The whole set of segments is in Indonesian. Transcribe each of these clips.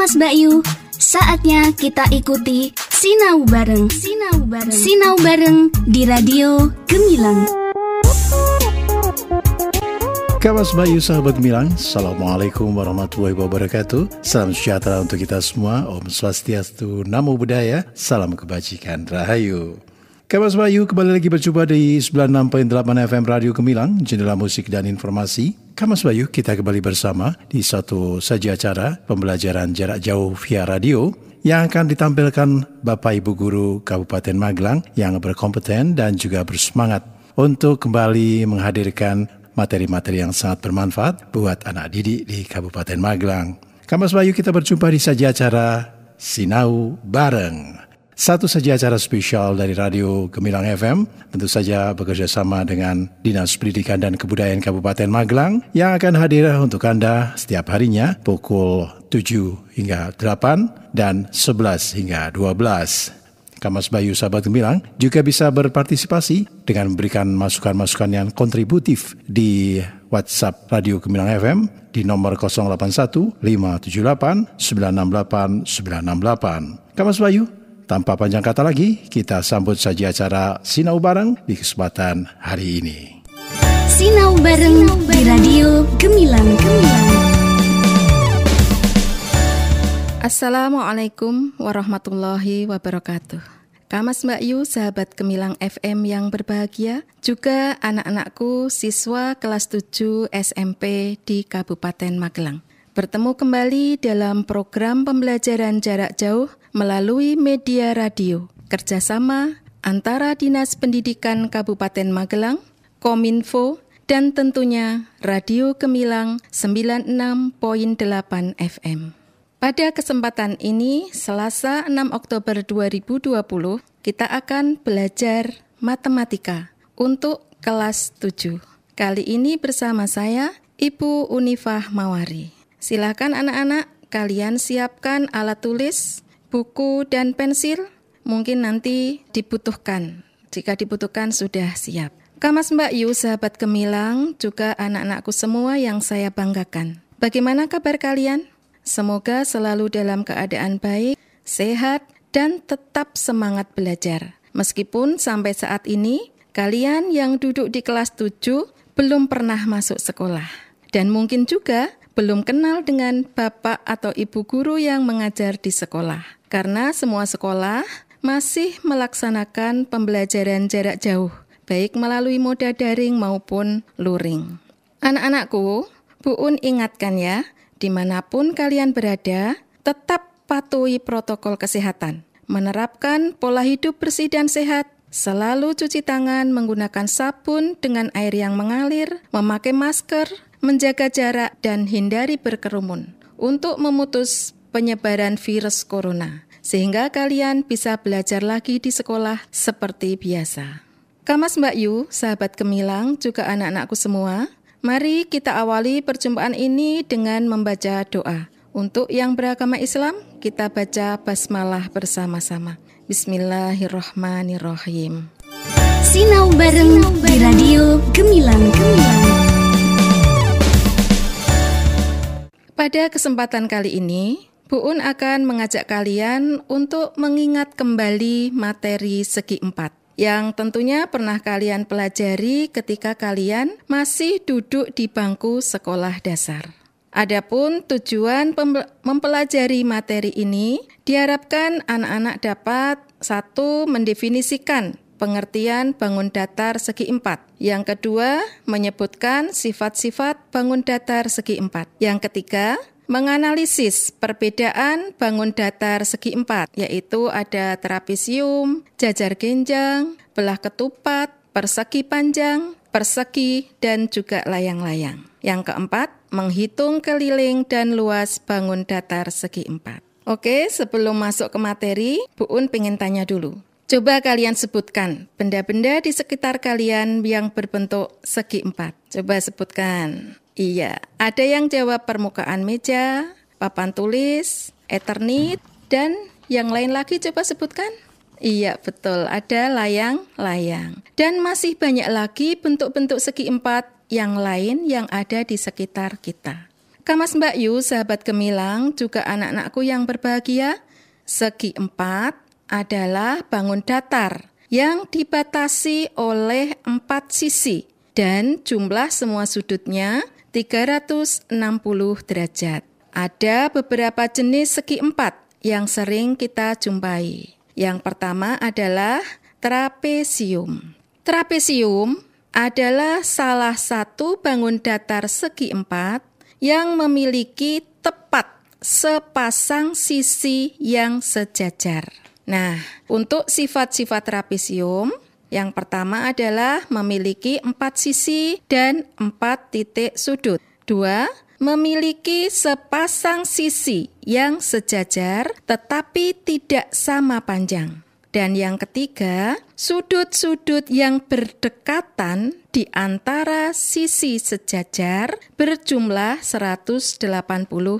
Kamas Bayu, saatnya kita ikuti Sinau Bareng. Sinau Bareng. Sinau Bareng di Radio Gemilang. Kamas Bayu sahabat Gemilang, Assalamualaikum warahmatullahi wabarakatuh Salam sejahtera untuk kita semua Om Swastiastu, Namo Buddhaya Salam kebajikan, Rahayu Kamas Bayu kembali lagi berjumpa di 96.8 FM Radio Gemilang Jendela musik dan informasi Kamas Bayu kita kembali bersama di satu saja acara Pembelajaran jarak jauh via radio yang akan ditampilkan Bapak Ibu Guru Kabupaten Magelang yang berkompeten dan juga bersemangat untuk kembali menghadirkan materi-materi yang sangat bermanfaat buat anak didik di Kabupaten Magelang. Kamas Bayu kita berjumpa di saja acara Sinau Bareng. Satu saja acara spesial dari Radio Gemilang FM, tentu saja bekerja sama dengan Dinas Pendidikan dan Kebudayaan Kabupaten Magelang yang akan hadir untuk Anda setiap harinya pukul 7 hingga 8 dan 11 hingga 12. Kamas Bayu Sahabat Gemilang juga bisa berpartisipasi dengan memberikan masukan-masukan yang kontributif di WhatsApp Radio Gemilang FM di nomor 081 578 968 968. Kamas Bayu, tanpa panjang kata lagi, kita sambut saja acara Sinau Bareng di kesempatan hari ini. Sinau Bareng di Radio Gemilang. Gemilang. Assalamualaikum warahmatullahi wabarakatuh. Kamas Mbak Yu, sahabat Gemilang FM yang berbahagia, juga anak-anakku siswa kelas 7 SMP di Kabupaten Magelang. Bertemu kembali dalam program pembelajaran jarak jauh melalui media radio, kerjasama antara Dinas Pendidikan Kabupaten Magelang, Kominfo, dan tentunya Radio Gemilang 96.8 FM. Pada kesempatan ini, Selasa 6 Oktober 2020, kita akan belajar matematika untuk kelas 7. Kali ini bersama saya, Ibu Unifah Mawari. Silakan anak-anak, kalian siapkan alat tulis, buku, dan pensil. Mungkin nanti dibutuhkan. Jika dibutuhkan, sudah siap. Kamas Mbak Yu, sahabat gemilang, juga anak-anakku semua yang saya banggakan. Bagaimana kabar kalian? Semoga selalu dalam keadaan baik, sehat, dan tetap semangat belajar. Meskipun sampai saat ini, kalian yang duduk di kelas 7 belum pernah masuk sekolah. Dan mungkin juga belum kenal dengan bapak atau ibu guru yang mengajar di sekolah. Karena semua sekolah masih melaksanakan pembelajaran jarak jauh, baik melalui moda daring maupun luring. Anak-anakku, Bu Un ingatkan ya, di mana pun kalian berada, tetap patuhi protokol kesehatan, menerapkan pola hidup bersih dan sehat, selalu cuci tangan menggunakan sabun dengan air yang mengalir, memakai masker, menjaga jarak, dan hindari berkerumun untuk memutus penyebaran virus corona, sehingga kalian bisa belajar lagi di sekolah seperti biasa. Kamas Mbak Yu, sahabat Gemilang, juga anak-anakku semua, Mari kita awali perjumpaan ini dengan membaca doa. Untuk yang beragama Islam, kita baca basmalah bersama-sama. Bismillahirrahmanirrahim. Sinau bareng di Radio Gemilang. Gemilang. Pada kesempatan kali ini, Bu Un akan mengajak kalian untuk mengingat kembali materi segi empat yang tentunya pernah kalian pelajari ketika kalian masih duduk di bangku sekolah dasar. Adapun tujuan mempelajari materi ini diharapkan anak-anak dapat satu mendefinisikan pengertian bangun datar segi empat. Yang kedua, menyebutkan sifat-sifat bangun datar segi empat. Yang ketiga, menganalisis perbedaan bangun datar segi empat, yaitu ada trapesium, jajar genjang, belah ketupat, persegi panjang, persegi, dan juga layang-layang. Yang keempat, menghitung keliling dan luas bangun datar segi empat. Oke, sebelum masuk ke materi, Bu Un pengen tanya dulu. Coba kalian sebutkan benda-benda di sekitar kalian yang berbentuk segi empat. Coba sebutkan. Iya, ada yang jawab permukaan meja, papan tulis, eternit, dan yang lain lagi coba sebutkan. Iya, betul. Ada layang-layang. Dan masih banyak lagi bentuk-bentuk segi empat yang lain yang ada di sekitar kita. Kamas Mbak Yu, sahabat gemilang, juga anak-anakku yang berbahagia, segi empat adalah bangun datar yang dibatasi oleh empat sisi dan jumlah semua sudutnya 360 derajat. Ada beberapa jenis segi empat yang sering kita jumpai. Yang pertama adalah trapesium. Trapesium adalah salah satu bangun datar segi empat yang memiliki tepat sepasang sisi yang sejajar. Nah, untuk sifat-sifat trapesium, yang pertama adalah memiliki empat sisi dan empat titik sudut. Dua, memiliki sepasang sisi yang sejajar tetapi tidak sama panjang. Dan yang ketiga, sudut-sudut yang berdekatan di antara sisi sejajar berjumlah 180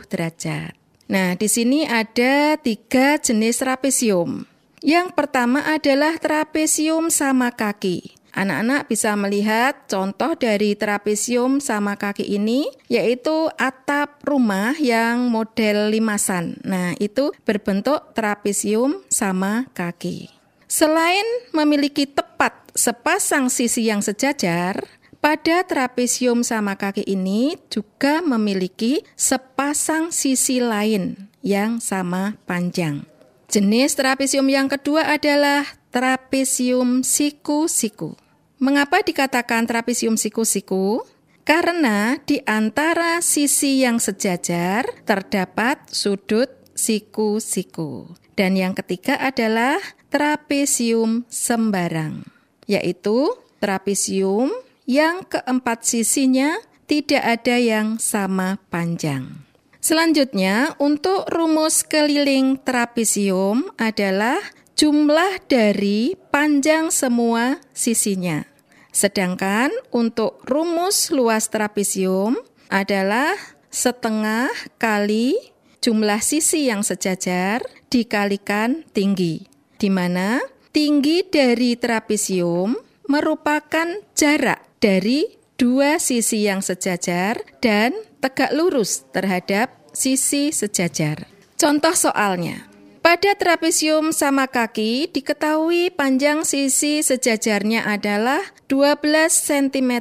derajat. Nah, di sini ada tiga jenis trapesium. Yang pertama adalah trapesium sama kaki. Anak-anak bisa melihat contoh dari trapesium sama kaki ini, yaitu atap rumah yang model limasan. Nah, itu berbentuk trapesium sama kaki. Selain memiliki tepat sepasang sisi yang sejajar, pada trapesium sama kaki ini juga memiliki sepasang sisi lain yang sama panjang. Jenis trapesium yang kedua adalah trapesium siku-siku. Mengapa dikatakan trapesium siku-siku? Karena di antara sisi yang sejajar terdapat sudut siku-siku. Dan yang ketiga adalah trapesium sembarang, yaitu trapesium yang keempat sisinya tidak ada yang sama panjang. Selanjutnya, untuk rumus keliling trapesium adalah jumlah dari panjang semua sisinya. Sedangkan untuk rumus luas trapesium adalah setengah kali jumlah sisi yang sejajar dikalikan tinggi, di mana tinggi dari trapesium merupakan jarak dari dua sisi yang sejajar dan tegak lurus terhadap sisi sejajar. Contoh soalnya, pada trapesium sama kaki diketahui panjang sisi sejajarnya adalah 12 cm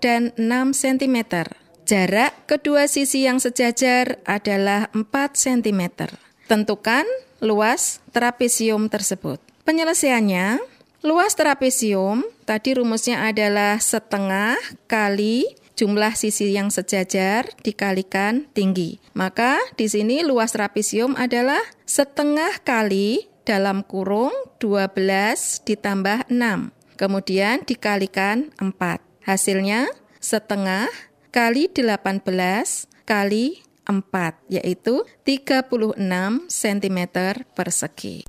dan 6 cm. Jarak kedua sisi yang sejajar adalah 4 cm. Tentukan luas trapesium tersebut. Penyelesaiannya, luas trapesium tadi rumusnya adalah setengah kali jumlah sisi yang sejajar dikalikan tinggi. Maka di sini luas trapesium adalah setengah kali dalam kurung 12 ditambah 6. Kemudian dikalikan 4. Hasilnya setengah kali 18 kali 4, yaitu 36 cm persegi.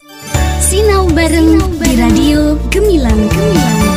Sinau bareng di Radio Gemilang Gemilang.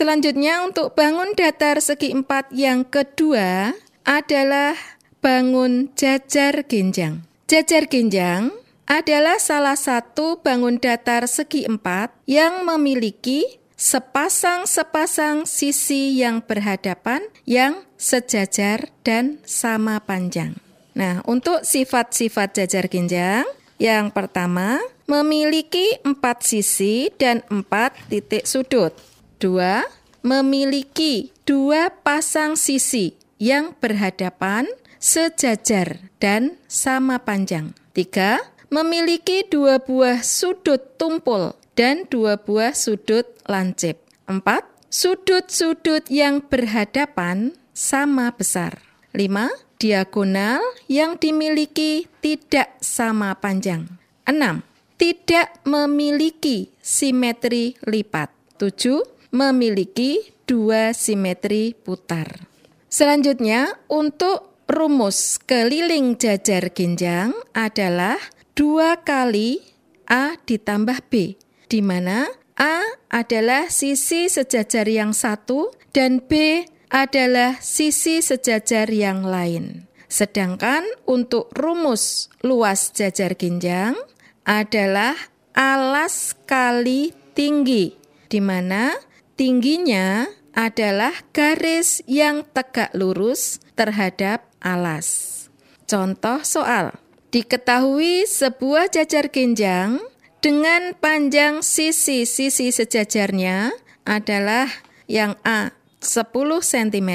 Selanjutnya untuk bangun datar segi empat yang kedua adalah bangun jajar genjang. Jajar genjang adalah salah satu bangun datar segi empat yang memiliki sepasang-sepasang sisi yang berhadapan yang sejajar dan sama panjang. Nah, untuk sifat-sifat jajar genjang, yang pertama memiliki empat sisi dan empat titik sudut. Dua, memiliki dua pasang sisi yang berhadapan, sejajar, dan sama panjang. Tiga, memiliki dua buah sudut tumpul dan dua buah sudut lancip. Empat, sudut-sudut yang berhadapan sama besar. Lima, diagonal yang dimiliki tidak sama panjang. Enam, tidak memiliki simetri lipat. Tujuh, memiliki dua simetri putar. Selanjutnya, untuk rumus keliling jajar ginjang adalah dua kali A ditambah B, di mana A adalah sisi sejajar yang satu dan B adalah sisi sejajar yang lain. Sedangkan untuk rumus luas jajar ginjang adalah alas kali tinggi, di mana tingginya adalah garis yang tegak lurus terhadap alas. Contoh soal. Diketahui sebuah jajar genjang dengan panjang sisi-sisi sejajarnya adalah yang A 10 cm,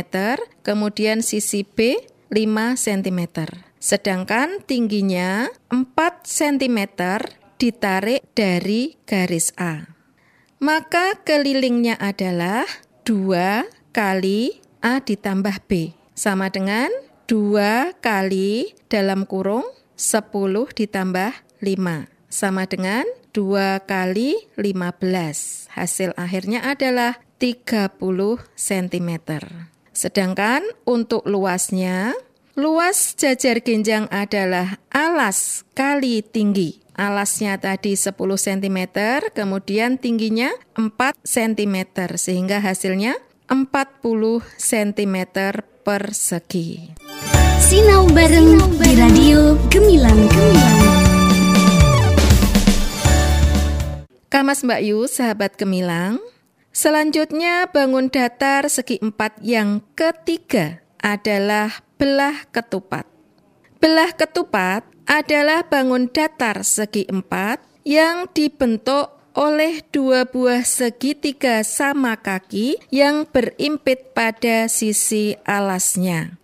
kemudian sisi B 5 cm. Sedangkan tingginya 4 cm ditarik dari garis A. Maka kelilingnya adalah 2 kali A ditambah B. Sama dengan 2 kali dalam kurung 10 ditambah 5 sama dengan 2 kali 15. Hasil akhirnya adalah 30 cm. Sedangkan untuk luasnya, luas jajar genjang adalah alas kali tinggi. Alasnya tadi 10 cm, kemudian tingginya 4 cm, sehingga hasilnya 40 cm persegi. Sinau bareng di Radio Gemilang Gemilang. Kamas Mbak Yu, sahabat Gemilang. Selanjutnya bangun datar segi empat yang ketiga adalah belah ketupat. Belah ketupat adalah bangun datar segi empat yang dibentuk oleh dua buah segitiga sama kaki yang berimpit pada sisi alasnya.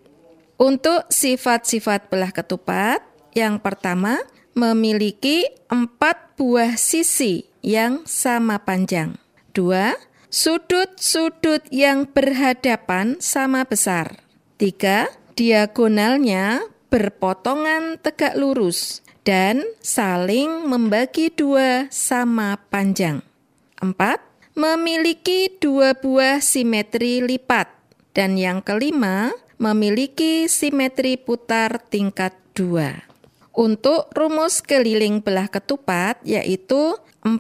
Untuk sifat-sifat belah ketupat, yang pertama memiliki empat buah sisi yang sama panjang. Dua, sudut-sudut yang berhadapan sama besar. Tiga, diagonalnya berpotongan tegak lurus dan saling membagi dua sama panjang. Empat, memiliki dua buah simetri lipat. Dan yang kelima, memiliki simetri putar tingkat 2. Untuk rumus keliling belah ketupat yaitu 4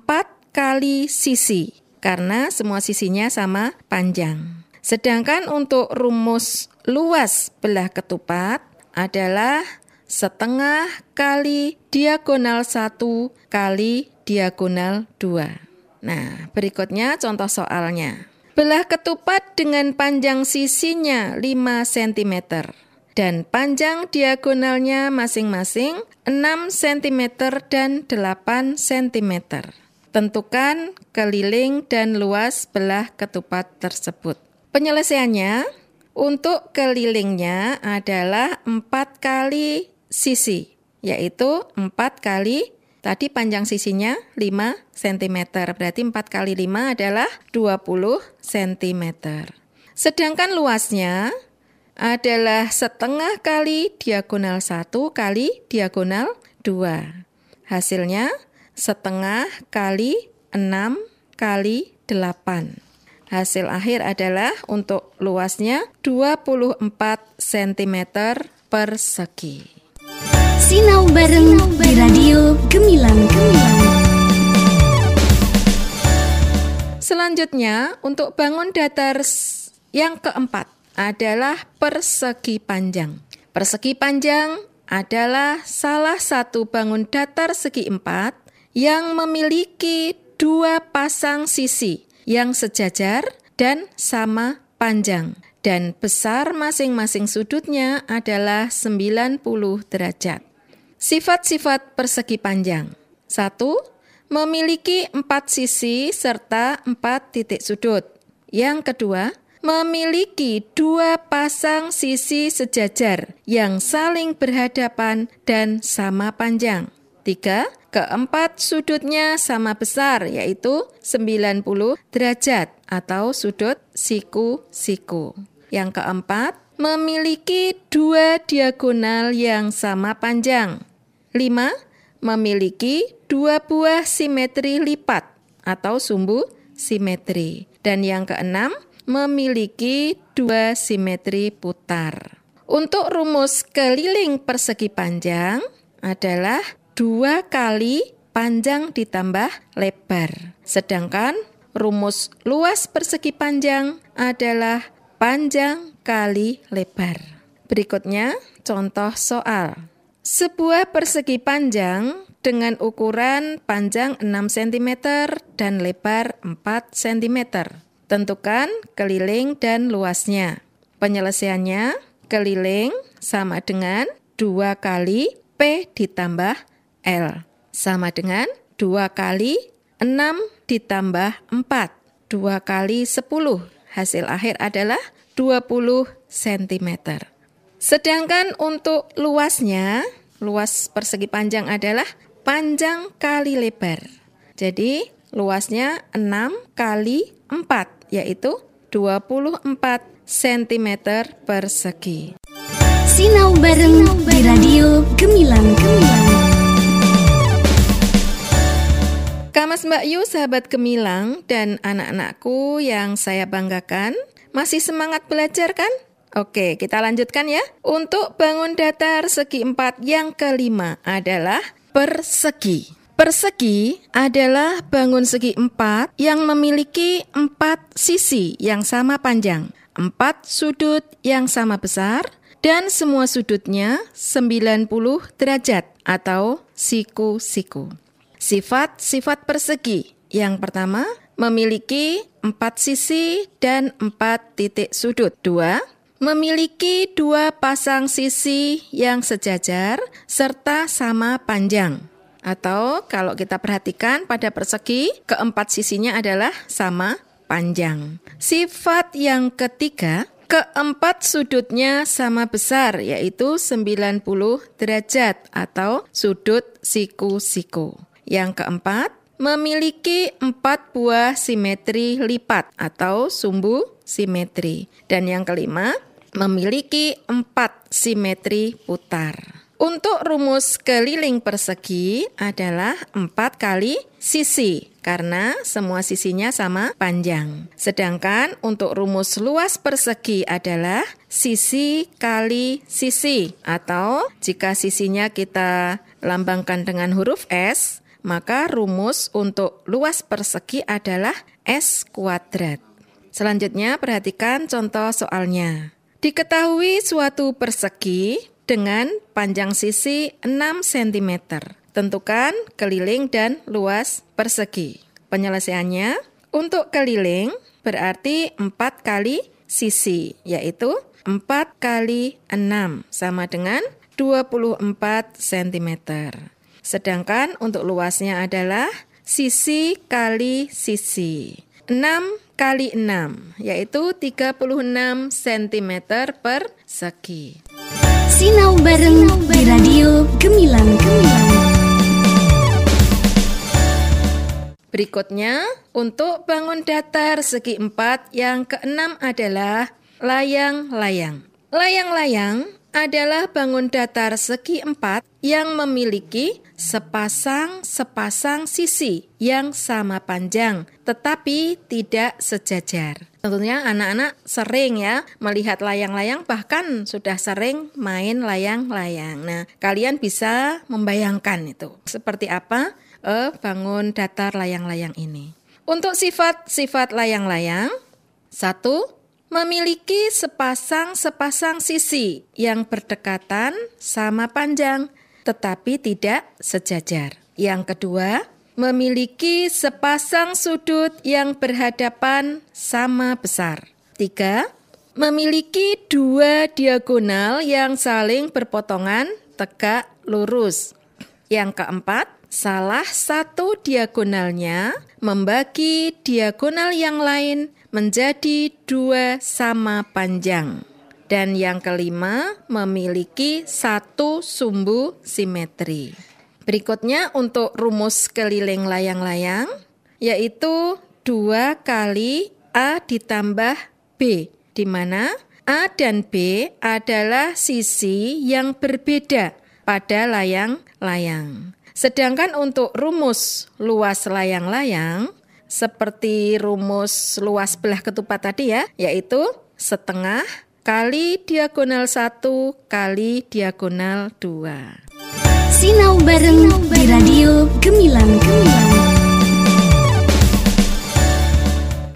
kali sisi karena semua sisinya sama panjang. Sedangkan untuk rumus luas belah ketupat adalah setengah kali diagonal 1 kali diagonal 2. Nah, berikutnya contoh soalnya. Belah ketupat dengan panjang sisinya 5 cm dan panjang diagonalnya masing-masing 6 cm dan 8 cm. Tentukan keliling dan luas belah ketupat tersebut. Penyelesaiannya untuk kelilingnya adalah 4 kali sisi, yaitu 4 kali Tadi panjang sisinya 5 cm, berarti 4 kali 5 adalah 20 cm. Sedangkan luasnya adalah setengah kali diagonal 1 kali diagonal 2. Hasilnya setengah kali 6 kali 8. Hasil akhir adalah untuk luasnya 24 cm persegi. Sinau bareng di Radio Gemilang Gemilang. Selanjutnya, untuk bangun datar yang keempat adalah persegi panjang. Persegi panjang adalah salah satu bangun datar segi empat yang memiliki dua pasang sisi yang sejajar dan sama panjang dan besar masing-masing sudutnya adalah 90 derajat. Sifat-sifat persegi panjang. Satu, memiliki empat sisi serta empat titik sudut. Yang kedua, memiliki dua pasang sisi sejajar yang saling berhadapan dan sama panjang. Tiga, keempat sudutnya sama besar yaitu 90 derajat atau sudut siku-siku. Yang keempat, memiliki dua diagonal yang sama panjang. 5. Memiliki dua buah simetri lipat atau sumbu simetri. Dan yang keenam, memiliki dua simetri putar. Untuk rumus keliling persegi panjang adalah dua kali panjang ditambah lebar. Sedangkan rumus luas persegi panjang adalah panjang kali lebar. Berikutnya contoh soal. Sebuah persegi panjang dengan ukuran panjang 6 cm dan lebar 4 cm Tentukan keliling dan luasnya. Penyelesaiannya, keliling sama dengan 2 kali P ditambah L. Sama dengan 2 kali 6 ditambah 4. 2 kali 10. Hasil akhir adalah 20 cm. Sedangkan untuk luasnya, luas persegi panjang adalah panjang kali lebar. Jadi luasnya 6 kali 4 yaitu 24 cm persegi. Sinau bareng di Radio Gemilang Gemilang. Kamas Mbak Yu, sahabat Gemilang dan anak-anakku yang saya banggakan, masih semangat belajar kan? Oke, kita lanjutkan ya. Untuk bangun datar segi empat yang kelima adalah persegi. Persegi adalah bangun segi empat yang memiliki empat sisi yang sama panjang, empat sudut yang sama besar, dan semua sudutnya 90 derajat atau siku-siku. Sifat-sifat persegi yang pertama memiliki empat sisi dan empat titik sudut. Dua, memiliki dua pasang sisi yang sejajar serta sama panjang. Atau kalau kita perhatikan pada persegi, keempat sisinya adalah sama panjang. Sifat yang ketiga, keempat sudutnya sama besar yaitu 90 derajat atau sudut siku-siku. Yang keempat, memiliki empat buah simetri lipat atau sumbu simetri. Dan yang kelima, memiliki empat simetri putar. Untuk rumus keliling persegi adalah 4 kali sisi karena semua sisinya sama panjang. Sedangkan untuk rumus luas persegi adalah sisi kali sisi atau jika sisinya kita lambangkan dengan huruf S, maka rumus untuk luas persegi adalah S kuadrat. Selanjutnya perhatikan contoh soalnya. Diketahui suatu persegi dengan panjang sisi 6 cm. Tentukan keliling dan luas persegi. Penyelesaiannya untuk keliling berarti 4 kali sisi, yaitu 4 kali 6 sama dengan 24 cm. Sedangkan untuk luasnya adalah sisi kali sisi. 6 kali 6, yaitu 36 cm persegi. Sinau bareng di Radio Gemilang Gemilang. Berikutnya, untuk bangun datar segi empat yang keenam adalah layang-layang. Layang-layang adalah bangun datar segi empat yang memiliki sepasang-sepasang sisi yang sama panjang, tetapi tidak sejajar. Tentunya anak-anak sering ya melihat layang-layang bahkan sudah sering main layang-layang. Nah, kalian bisa membayangkan itu seperti apa eh, bangun datar layang-layang ini. Untuk sifat-sifat layang-layang, satu, memiliki sepasang-sepasang sisi yang berdekatan sama panjang tetapi tidak sejajar. Yang kedua, memiliki sepasang sudut yang berhadapan sama besar. Tiga, memiliki dua diagonal yang saling berpotongan tegak lurus. Yang keempat, salah satu diagonalnya membagi diagonal yang lain menjadi dua sama panjang. Dan yang kelima, memiliki satu sumbu simetri. Berikutnya untuk rumus keliling layang-layang yaitu 2 kali A ditambah B di mana A dan B adalah sisi yang berbeda pada layang-layang. Sedangkan untuk rumus luas layang-layang seperti rumus luas belah ketupat tadi ya, yaitu setengah kali diagonal 1 kali diagonal 2. Sinau bareng di Radio Gemilang Gemilang.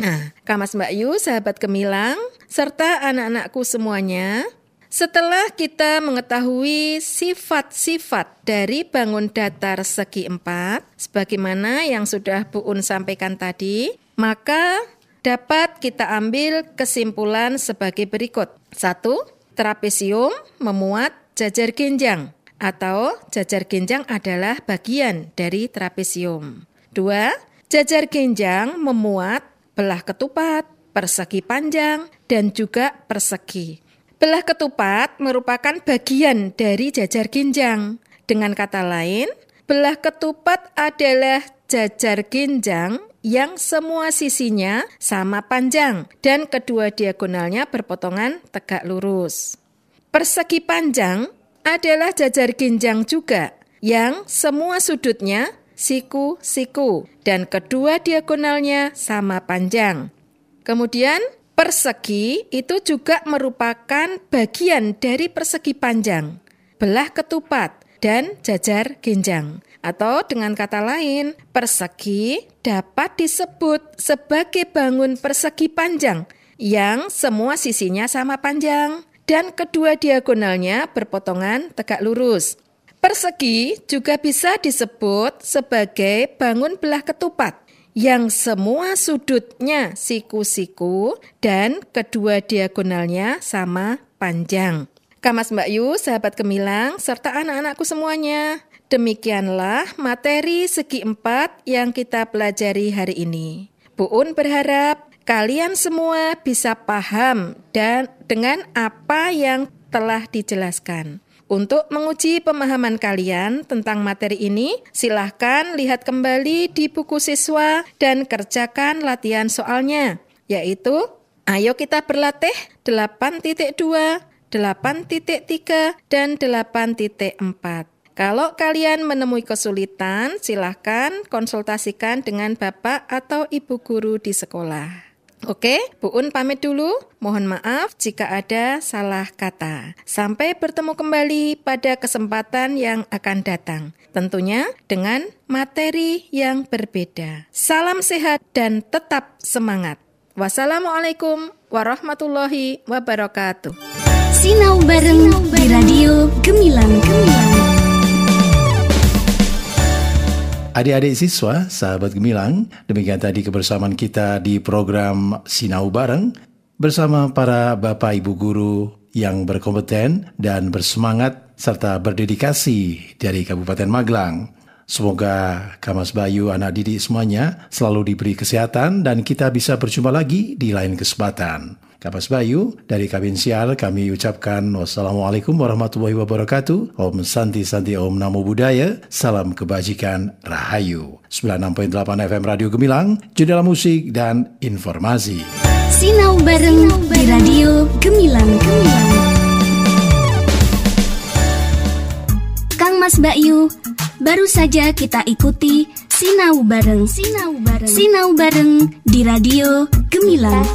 Nah, Kamas Mbak Yu, sahabat Gemilang, serta anak-anakku semuanya, setelah kita mengetahui sifat-sifat dari bangun datar segi empat, sebagaimana yang sudah Bu Un sampaikan tadi, maka dapat kita ambil kesimpulan sebagai berikut. Satu, trapesium memuat jajar genjang atau jajar genjang adalah bagian dari trapesium. Dua, jajar genjang memuat belah ketupat, persegi panjang, dan juga persegi. Belah ketupat merupakan bagian dari jajar ginjang. Dengan kata lain, belah ketupat adalah jajar ginjang yang semua sisinya sama panjang dan kedua diagonalnya berpotongan tegak lurus. Persegi panjang adalah jajar ginjang juga yang semua sudutnya siku-siku dan kedua diagonalnya sama panjang. Kemudian Persegi itu juga merupakan bagian dari persegi panjang, belah ketupat, dan jajar ginjang. Atau dengan kata lain, persegi dapat disebut sebagai bangun persegi panjang yang semua sisinya sama panjang dan kedua diagonalnya berpotongan tegak lurus. Persegi juga bisa disebut sebagai bangun belah ketupat yang semua sudutnya siku-siku dan kedua diagonalnya sama panjang. Kamas Mbak Yu, sahabat gemilang, serta anak-anakku semuanya. Demikianlah materi segi empat yang kita pelajari hari ini. Bu Un berharap kalian semua bisa paham dan dengan apa yang telah dijelaskan. Untuk menguji pemahaman kalian tentang materi ini, silahkan lihat kembali di buku siswa dan kerjakan latihan soalnya, yaitu Ayo kita berlatih 8.2, 8.3, dan 8.4. Kalau kalian menemui kesulitan, silahkan konsultasikan dengan Bapak atau Ibu guru di sekolah. Oke, Bu Un pamit dulu. Mohon maaf jika ada salah kata. Sampai bertemu kembali pada kesempatan yang akan datang. Tentunya dengan materi yang berbeda. Salam sehat dan tetap semangat. Wassalamualaikum warahmatullahi wabarakatuh. Sinau bareng di Radio Gemilang Gemilang. Adik-adik siswa, sahabat gemilang, demikian tadi kebersamaan kita di program Sinau Bareng bersama para Bapak Ibu Guru yang berkompeten dan bersemangat serta berdedikasi dari Kabupaten Magelang. Semoga Kamas Bayu anak didik semuanya selalu diberi kesehatan dan kita bisa berjumpa lagi di lain kesempatan. Kapas Bayu, dari Kabin Sial kami ucapkan wassalamualaikum warahmatullahi wabarakatuh. Om Santi Santi Om Namo Buddhaya. Salam kebajikan Rahayu. 96.8 FM Radio Gemilang, jendela musik dan informasi. Sinau bareng di Radio Gemilang Gemilang. Kang Mas Bayu, baru saja kita ikuti Sinau bareng Sinau bareng Sinau bareng di Radio Gemilang.